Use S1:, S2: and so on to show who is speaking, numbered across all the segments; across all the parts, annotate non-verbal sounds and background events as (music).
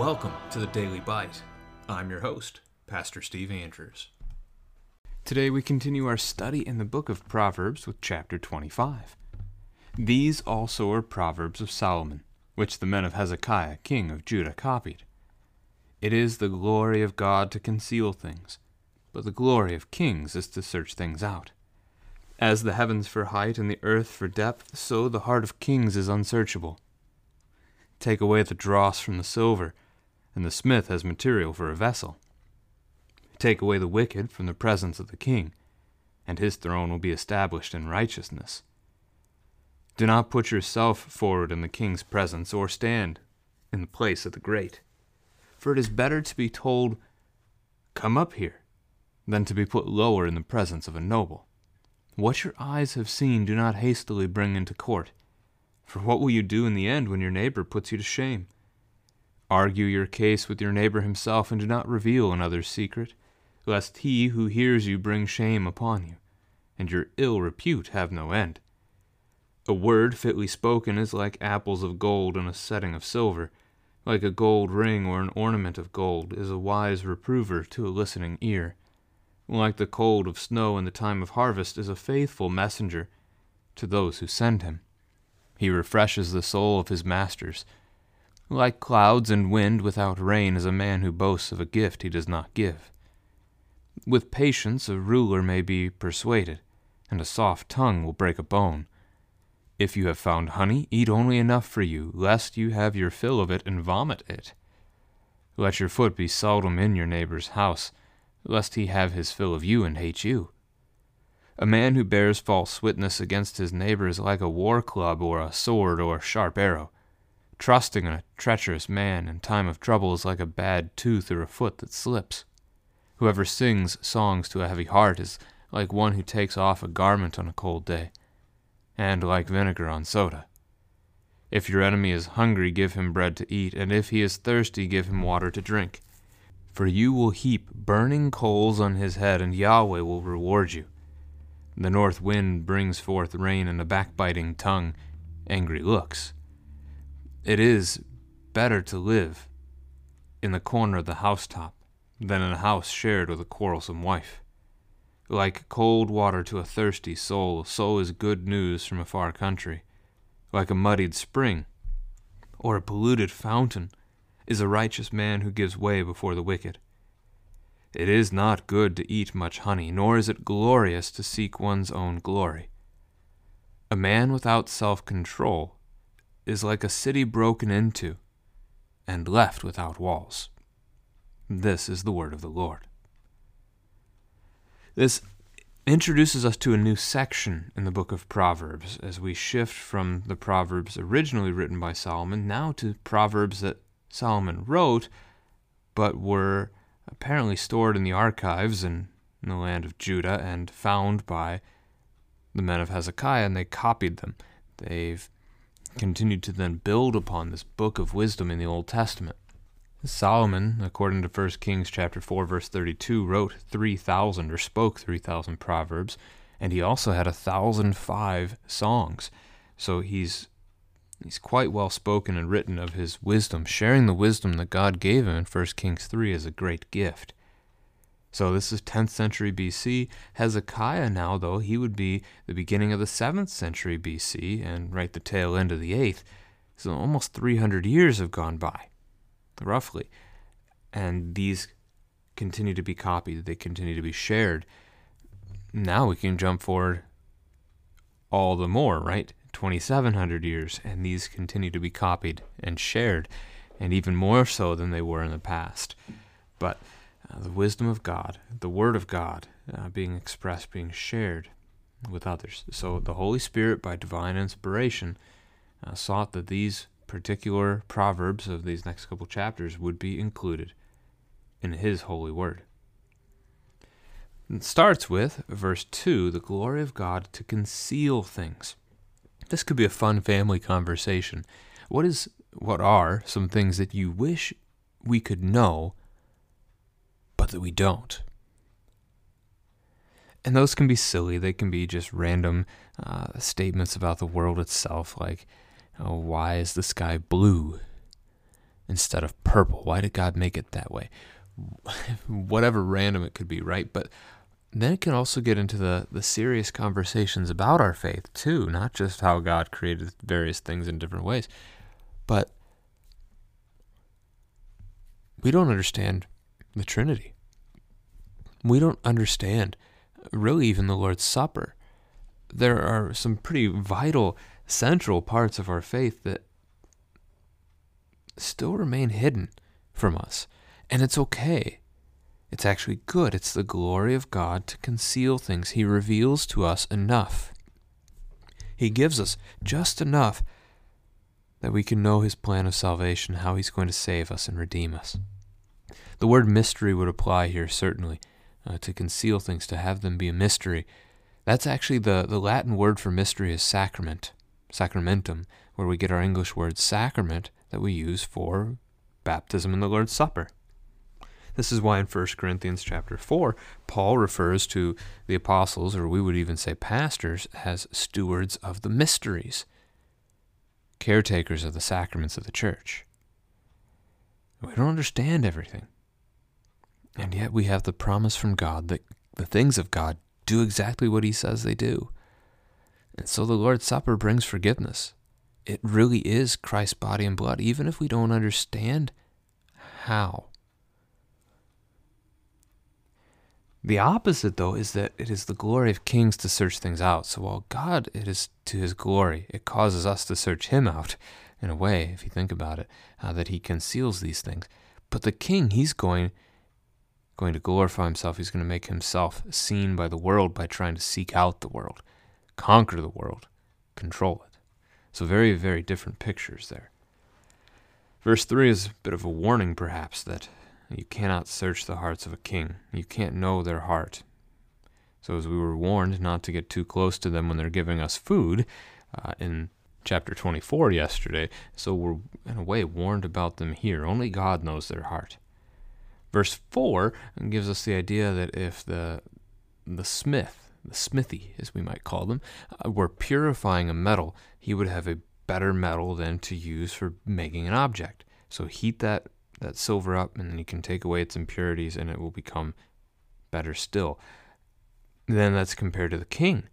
S1: Welcome to the Daily Bite. I'm your host, Pastor Steve Andrews.
S2: Today we continue our study in the book of Proverbs with chapter 25. These also are Proverbs of Solomon, which the men of Hezekiah, king of Judah, copied. It is the glory of God to conceal things, but the glory of kings is to search things out. As the heavens for height and the earth for depth, so the heart of kings is unsearchable. Take away the dross from the silver, and the smith has material for a vessel. Take away the wicked from the presence of the king, and his throne will be established in righteousness. Do not put yourself forward in the king's presence, or stand in the place of the great. For it is better to be told, Come up here, than to be put lower in the presence of a noble. What your eyes have seen, do not hastily bring into court. For what will you do in the end when your neighbor puts you to shame? Argue your case with your neighbor himself, and do not reveal another's secret, lest he who hears you bring shame upon you, and your ill repute have no end. A word fitly spoken is like apples of gold in a setting of silver, like a gold ring or an ornament of gold is a wise reprover to a listening ear. Like the cold of snow in the time of harvest is a faithful messenger to those who send him. He refreshes the soul of his masters. Like clouds and wind without rain is a man who boasts of a gift he does not give. With patience a ruler may be persuaded, and a soft tongue will break a bone. If you have found honey, eat only enough for you, lest you have your fill of it and vomit it. Let your foot be seldom in your neighbor's house, lest he have his fill of you and hate you. A man who bears false witness against his neighbor is like a war club or a sword or a sharp arrow. Trusting in a treacherous man in time of trouble is like a bad tooth or a foot that slips. Whoever sings songs to a heavy heart is like one who takes off a garment on a cold day, and like vinegar on soda. If your enemy is hungry, give him bread to eat, and if he is thirsty, give him water to drink. For you will heap burning coals on his head, and Yahweh will reward you. The north wind brings forth rain, and a backbiting tongue angry looks. It is better to live in the corner of the housetop than in a house shared with a quarrelsome wife. Like cold water to a thirsty soul, so is good news from a far country. Like a muddied spring or a polluted fountain is a righteous man who gives way before the wicked. It is not good to eat much honey, nor is it glorious to seek one's own glory. A man without self control is like a city broken into and left without walls. This is the word of the Lord. This introduces us to a new section in the book of Proverbs as we shift from the Proverbs originally written by Solomon now to Proverbs that Solomon wrote but were apparently stored in the archives in, in the land of Judah and found by the men of Hezekiah, and they copied them. They've continued to then build upon this book of wisdom in the Old Testament. Solomon, according to 1 Kings chapter 4 verse 32, wrote 3,000 or spoke 3,000 proverbs, and he also had 1,005 songs. So he's He's quite well spoken and written of his wisdom, sharing the wisdom that God gave him in 1 Kings 3 as a great gift. So this is 10th century BC. Hezekiah now, though, he would be the beginning of the 7th century BC and right the tail end of the 8th. So almost 300 years have gone by, roughly. And these continue to be copied, they continue to be shared. Now we can jump forward all the more, right? 2,700 years, and these continue to be copied and shared, and even more so than they were in the past. But uh, the wisdom of God, the Word of God, uh, being expressed, being shared with others. So the Holy Spirit, by divine inspiration, uh, sought that these particular proverbs of these next couple chapters would be included in His holy Word. It starts with verse 2 the glory of God to conceal things. This could be a fun family conversation. What is what are some things that you wish we could know but that we don't? And those can be silly. They can be just random uh, statements about the world itself, like, oh, why is the sky blue? instead of purple? Why did God make it that way? (laughs) Whatever random it could be, right? But then it can also get into the, the serious conversations about our faith, too, not just how God created various things in different ways, but we don't understand the Trinity. We don't understand, really, even the Lord's Supper. There are some pretty vital, central parts of our faith that still remain hidden from us. And it's okay. It's actually good. It's the glory of God to conceal things. He reveals to us enough. He gives us just enough that we can know His plan of salvation, how He's going to save us and redeem us. The word mystery would apply here, certainly, uh, to conceal things, to have them be a mystery. That's actually the, the Latin word for mystery is sacrament, sacramentum, where we get our English word sacrament that we use for baptism and the Lord's Supper. This is why in 1 Corinthians chapter 4, Paul refers to the apostles, or we would even say pastors, as stewards of the mysteries, caretakers of the sacraments of the church. We don't understand everything. And yet we have the promise from God that the things of God do exactly what he says they do. And so the Lord's Supper brings forgiveness. It really is Christ's body and blood, even if we don't understand how. The opposite, though, is that it is the glory of kings to search things out. So while God, it is to his glory, it causes us to search him out, in a way, if you think about it, uh, that he conceals these things. But the king, he's going, going to glorify himself. He's going to make himself seen by the world by trying to seek out the world, conquer the world, control it. So very, very different pictures there. Verse 3 is a bit of a warning, perhaps, that you cannot search the hearts of a king. You can't know their heart. So, as we were warned not to get too close to them when they're giving us food uh, in chapter 24 yesterday, so we're in a way warned about them here. Only God knows their heart. Verse 4 gives us the idea that if the, the smith, the smithy as we might call them, uh, were purifying a metal, he would have a better metal than to use for making an object. So, heat that that silver up, and then you can take away its impurities, and it will become better still. Then that's compared to the king.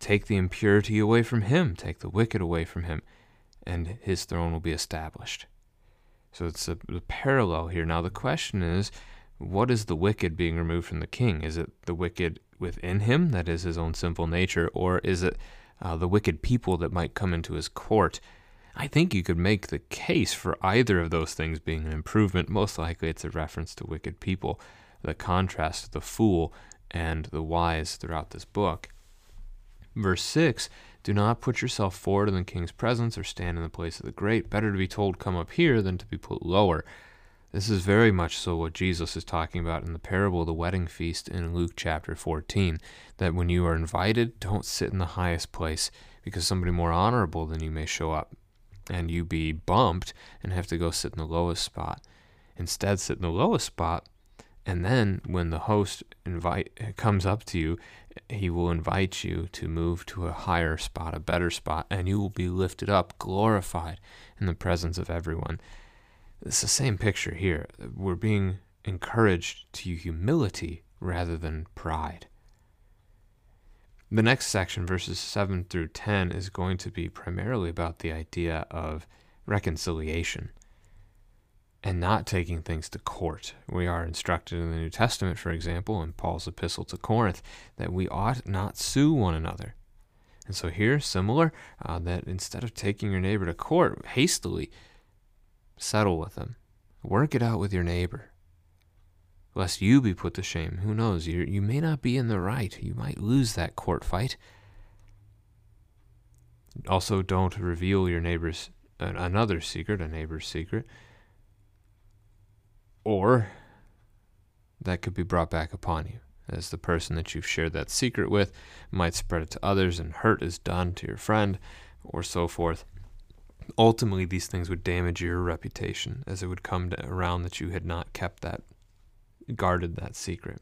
S2: Take the impurity away from him, take the wicked away from him, and his throne will be established. So it's a, a parallel here. Now, the question is what is the wicked being removed from the king? Is it the wicked within him, that is his own sinful nature, or is it uh, the wicked people that might come into his court I think you could make the case for either of those things being an improvement. Most likely it's a reference to wicked people, the contrast the fool and the wise throughout this book. Verse 6 Do not put yourself forward in the king's presence or stand in the place of the great. Better to be told, Come up here, than to be put lower. This is very much so what Jesus is talking about in the parable of the wedding feast in Luke chapter 14. That when you are invited, don't sit in the highest place because somebody more honorable than you may show up and you be bumped and have to go sit in the lowest spot. Instead, sit in the lowest spot, and then when the host invite comes up to you, he will invite you to move to a higher spot, a better spot, and you will be lifted up, glorified in the presence of everyone. It's the same picture here. We're being encouraged to humility rather than pride. The next section, verses 7 through 10, is going to be primarily about the idea of reconciliation and not taking things to court. We are instructed in the New Testament, for example, in Paul's epistle to Corinth, that we ought not sue one another. And so here, similar, uh, that instead of taking your neighbor to court hastily, settle with them. Work it out with your neighbor lest you be put to shame. Who knows? You, you may not be in the right. You might lose that court fight. Also, don't reveal your neighbor's another secret, a neighbor's secret, or that could be brought back upon you, as the person that you've shared that secret with might spread it to others, and hurt is done to your friend, or so forth. Ultimately, these things would damage your reputation, as it would come around that you had not kept that guarded that secret.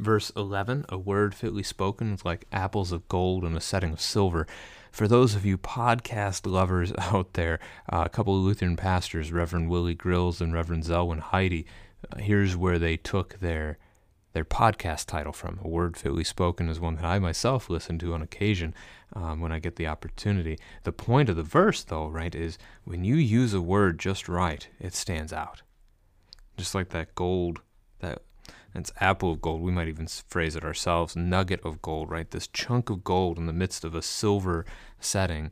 S2: Verse 11 A word fitly spoken is like apples of gold in a setting of silver. For those of you podcast lovers (laughs) out there, uh, a couple of Lutheran pastors, Reverend Willie Grills and Reverend Zelwyn Heidi, uh, here's where they took their their podcast title from. A word fitly spoken is one that I myself listen to on occasion um, when I get the opportunity. The point of the verse, though, right, is when you use a word just right, it stands out. Just like that gold, it's apple of gold. We might even phrase it ourselves nugget of gold, right? This chunk of gold in the midst of a silver setting,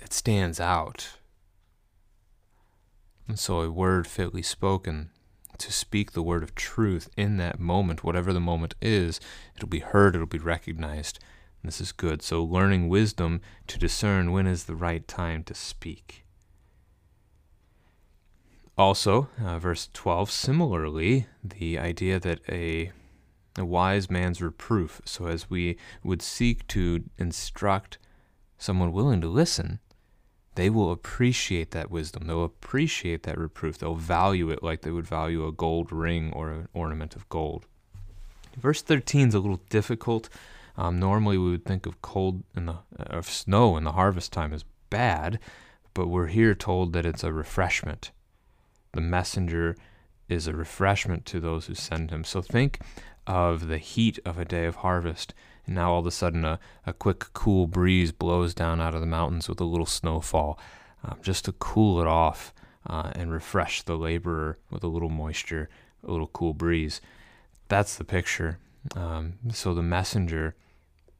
S2: it stands out. And so a word fitly spoken to speak the word of truth in that moment, whatever the moment is, it'll be heard, it'll be recognized. This is good. So, learning wisdom to discern when is the right time to speak. Also, uh, verse 12, similarly, the idea that a, a wise man's reproof, so as we would seek to instruct someone willing to listen, they will appreciate that wisdom. They'll appreciate that reproof. They'll value it like they would value a gold ring or an ornament of gold. Verse 13 is a little difficult. Um, normally, we would think of cold in the of snow in the harvest time as bad, but we're here told that it's a refreshment. The messenger is a refreshment to those who send him. So think of the heat of a day of harvest and now all of a sudden, a, a quick, cool breeze blows down out of the mountains with a little snowfall, um, just to cool it off uh, and refresh the laborer with a little moisture, a little cool breeze. That's the picture. Um, so the messenger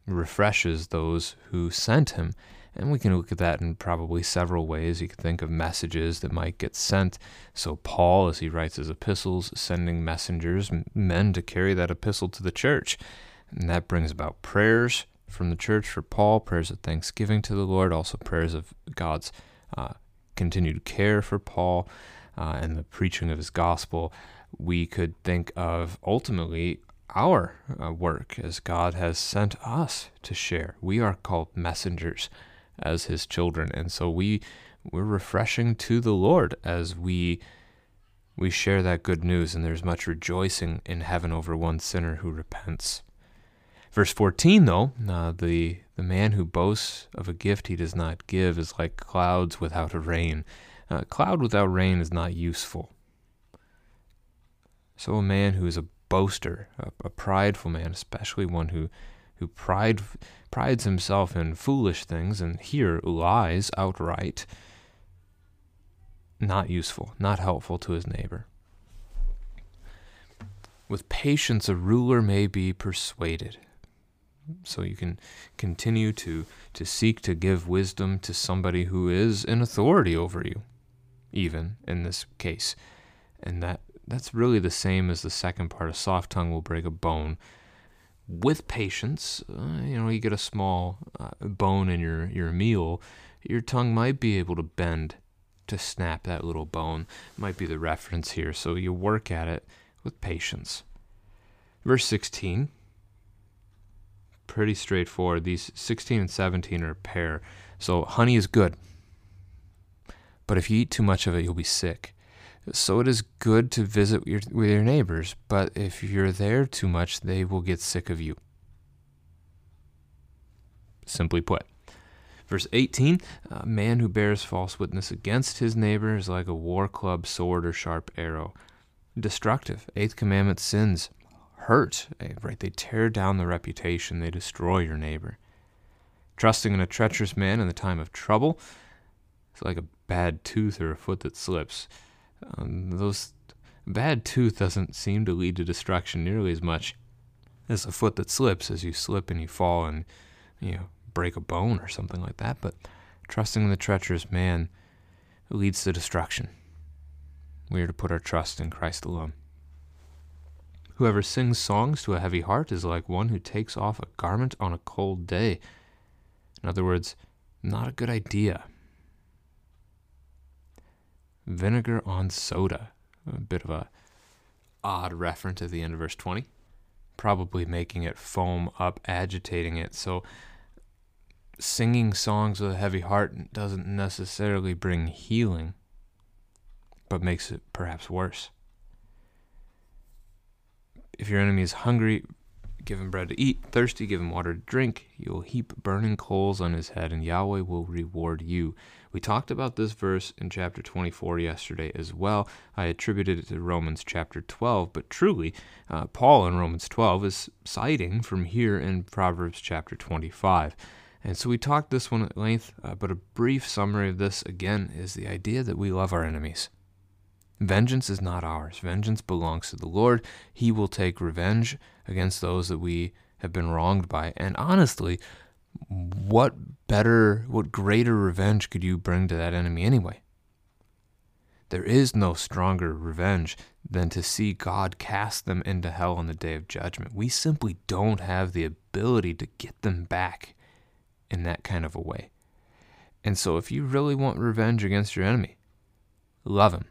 S2: refreshes those who sent him. And we can look at that in probably several ways. You could think of messages that might get sent. So, Paul, as he writes his epistles, sending messengers, men to carry that epistle to the church. And that brings about prayers from the church for Paul, prayers of thanksgiving to the Lord, also prayers of God's uh, continued care for Paul uh, and the preaching of his gospel. We could think of ultimately our uh, work as God has sent us to share. We are called messengers as his children, and so we we're refreshing to the Lord as we we share that good news, and there's much rejoicing in heaven over one sinner who repents. Verse 14, though, uh, the, the man who boasts of a gift he does not give is like clouds without a rain. Uh, cloud without rain is not useful. So a man who is a boaster, a, a prideful man, especially one who, who pride, prides himself in foolish things and here lies outright, not useful, not helpful to his neighbor. With patience, a ruler may be persuaded. So you can continue to, to seek to give wisdom to somebody who is in authority over you, even in this case. And that that's really the same as the second part. A soft tongue will break a bone. With patience, uh, you know, you get a small uh, bone in your, your meal, your tongue might be able to bend to snap that little bone. Might be the reference here. So you work at it with patience. Verse 16 pretty straightforward. These 16 and 17 are a pair. So honey is good. But if you eat too much of it, you'll be sick. So it is good to visit your, with your neighbors, but if you're there too much, they will get sick of you. Simply put. Verse 18 A man who bears false witness against his neighbor is like a war club, sword, or sharp arrow. Destructive. Eighth commandment sins hurt, eh, right? They tear down the reputation, they destroy your neighbor. Trusting in a treacherous man in the time of trouble is like a bad tooth or a foot that slips. Um, those bad tooth doesn't seem to lead to destruction nearly as much as a foot that slips as you slip and you fall and you know break a bone or something like that. But trusting the treacherous man leads to destruction. We are to put our trust in Christ alone. Whoever sings songs to a heavy heart is like one who takes off a garment on a cold day. In other words, not a good idea. Vinegar on soda. A bit of a odd reference at the end of verse 20. Probably making it foam up, agitating it. So singing songs with a heavy heart doesn't necessarily bring healing, but makes it perhaps worse if your enemy is hungry, give him bread to eat, thirsty, give him water to drink. You will heap burning coals on his head, and Yahweh will reward you. We talked about this verse in chapter 24 yesterday as well. I attributed it to Romans chapter 12, but truly, uh, Paul in Romans 12 is citing from here in Proverbs chapter 25. And so we talked this one at length, uh, but a brief summary of this again is the idea that we love our enemies. Vengeance is not ours. Vengeance belongs to the Lord. He will take revenge against those that we have been wronged by. And honestly, what better, what greater revenge could you bring to that enemy anyway? There is no stronger revenge than to see God cast them into hell on the day of judgment. We simply don't have the ability to get them back in that kind of a way. And so, if you really want revenge against your enemy, love him.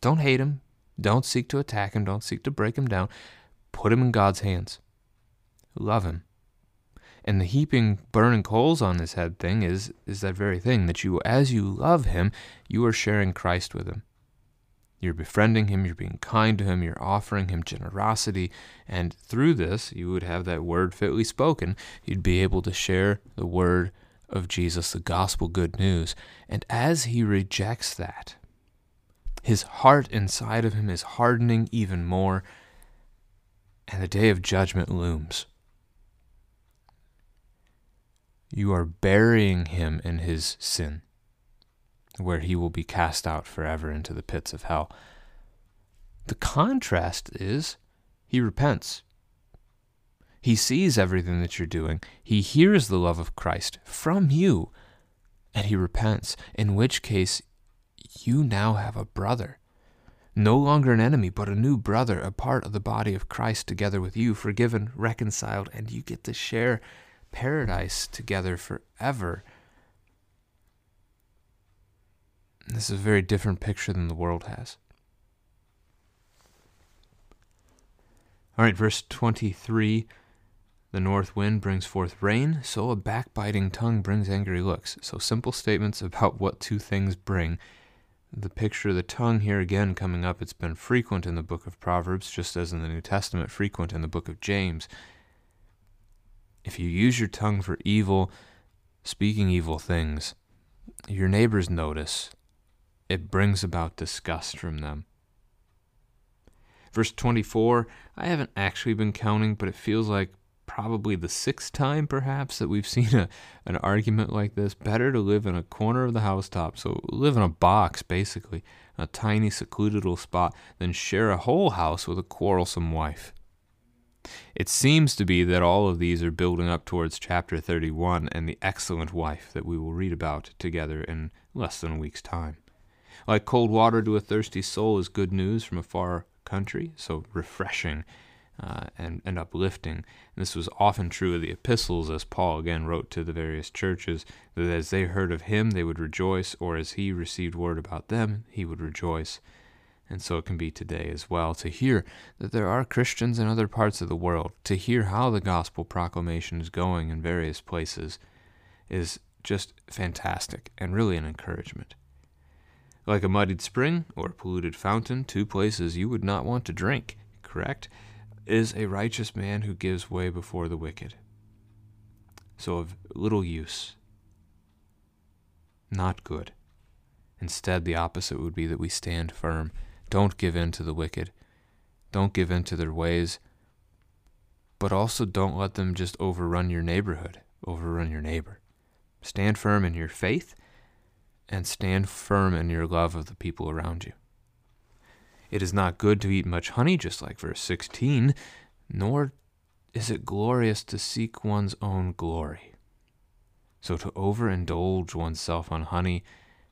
S2: Don't hate him. Don't seek to attack him. Don't seek to break him down. Put him in God's hands. Love him. And the heaping burning coals on his head thing is, is that very thing that you, as you love him, you are sharing Christ with him. You're befriending him, you're being kind to him, you're offering him generosity, and through this, you would have that word fitly spoken. You'd be able to share the word of Jesus, the gospel good news. And as he rejects that, his heart inside of him is hardening even more, and the day of judgment looms. You are burying him in his sin where he will be cast out forever into the pits of hell. The contrast is he repents. He sees everything that you're doing. He hears the love of Christ from you, and he repents, in which case you now have a brother. No longer an enemy, but a new brother, a part of the body of Christ together with you, forgiven, reconciled, and you get to share paradise together forever. This is a very different picture than the world has. All right, verse 23 The north wind brings forth rain, so a backbiting tongue brings angry looks. So simple statements about what two things bring. The picture of the tongue here again coming up, it's been frequent in the book of Proverbs, just as in the New Testament, frequent in the book of James. If you use your tongue for evil, speaking evil things, your neighbors notice it brings about disgust from them. Verse 24, I haven't actually been counting, but it feels like probably the sixth time, perhaps, that we've (laughs) seen a, an argument like this. Better to live in a corner of the housetop, so live in a box, basically, a tiny, secluded little spot, than share a whole house with a quarrelsome wife. It seems to be that all of these are building up towards chapter 31 and the excellent wife that we will read about together in less than a week's time. Like cold water to a thirsty soul is good news from a far country, so refreshing uh, and, and uplifting. And this was often true of the epistles, as Paul again wrote to the various churches, that as they heard of him, they would rejoice, or as he received word about them, he would rejoice. And so it can be today as well to hear that there are Christians in other parts of the world, to hear how the gospel proclamation is going in various places is just fantastic and really an encouragement. Like a muddied spring or a polluted fountain, two places you would not want to drink, correct? Is a righteous man who gives way before the wicked. So of little use. Not good. Instead, the opposite would be that we stand firm. Don't give in to the wicked. Don't give in to their ways. But also don't let them just overrun your neighborhood, overrun your neighbor. Stand firm in your faith and stand firm in your love of the people around you. It is not good to eat much honey, just like verse 16, nor is it glorious to seek one's own glory. So to overindulge oneself on honey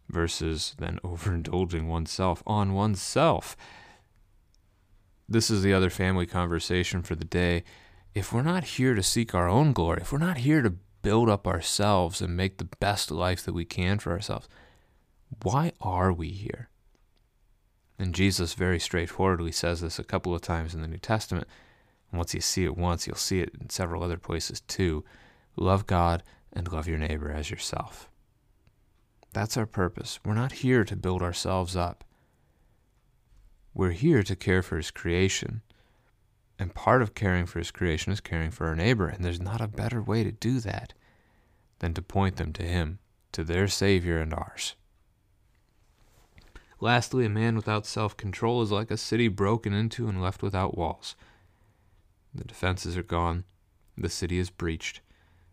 S2: versus then overindulging oneself on oneself. This is the other family conversation for the day. If we're not here to seek our own glory, if we're not here to build up ourselves and make the best life that we can for ourselves, why are we here? And Jesus very straightforwardly says this a couple of times in the New Testament. Once you see it once, you'll see it in several other places too. Love God and love your neighbor as yourself. That's our purpose. We're not here to build ourselves up. We're here to care for His creation. And part of caring for his creation is caring for our neighbor. And there's not a better way to do that than to point them to him, to their Savior and ours. Lastly, a man without self control is like a city broken into and left without walls. The defenses are gone, the city is breached,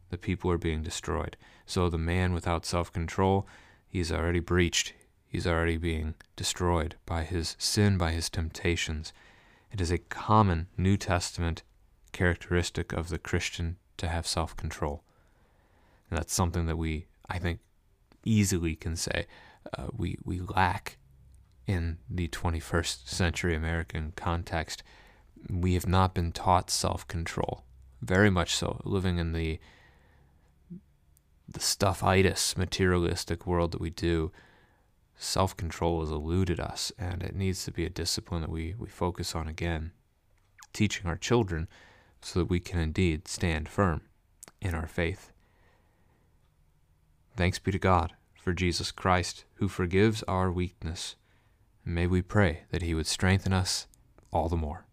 S2: the people are being destroyed. So the man without self control, he's already breached, he's already being destroyed by his sin, by his temptations. It is a common New Testament characteristic of the Christian to have self control. And that's something that we, I think, easily can say uh, we, we lack in the 21st century American context. We have not been taught self control, very much so, living in the the stuffitis, materialistic world that we do. Self control has eluded us, and it needs to be a discipline that we, we focus on again, teaching our children so that we can indeed stand firm in our faith. Thanks be to God for Jesus Christ, who forgives our weakness. May we pray that he would strengthen us all the more.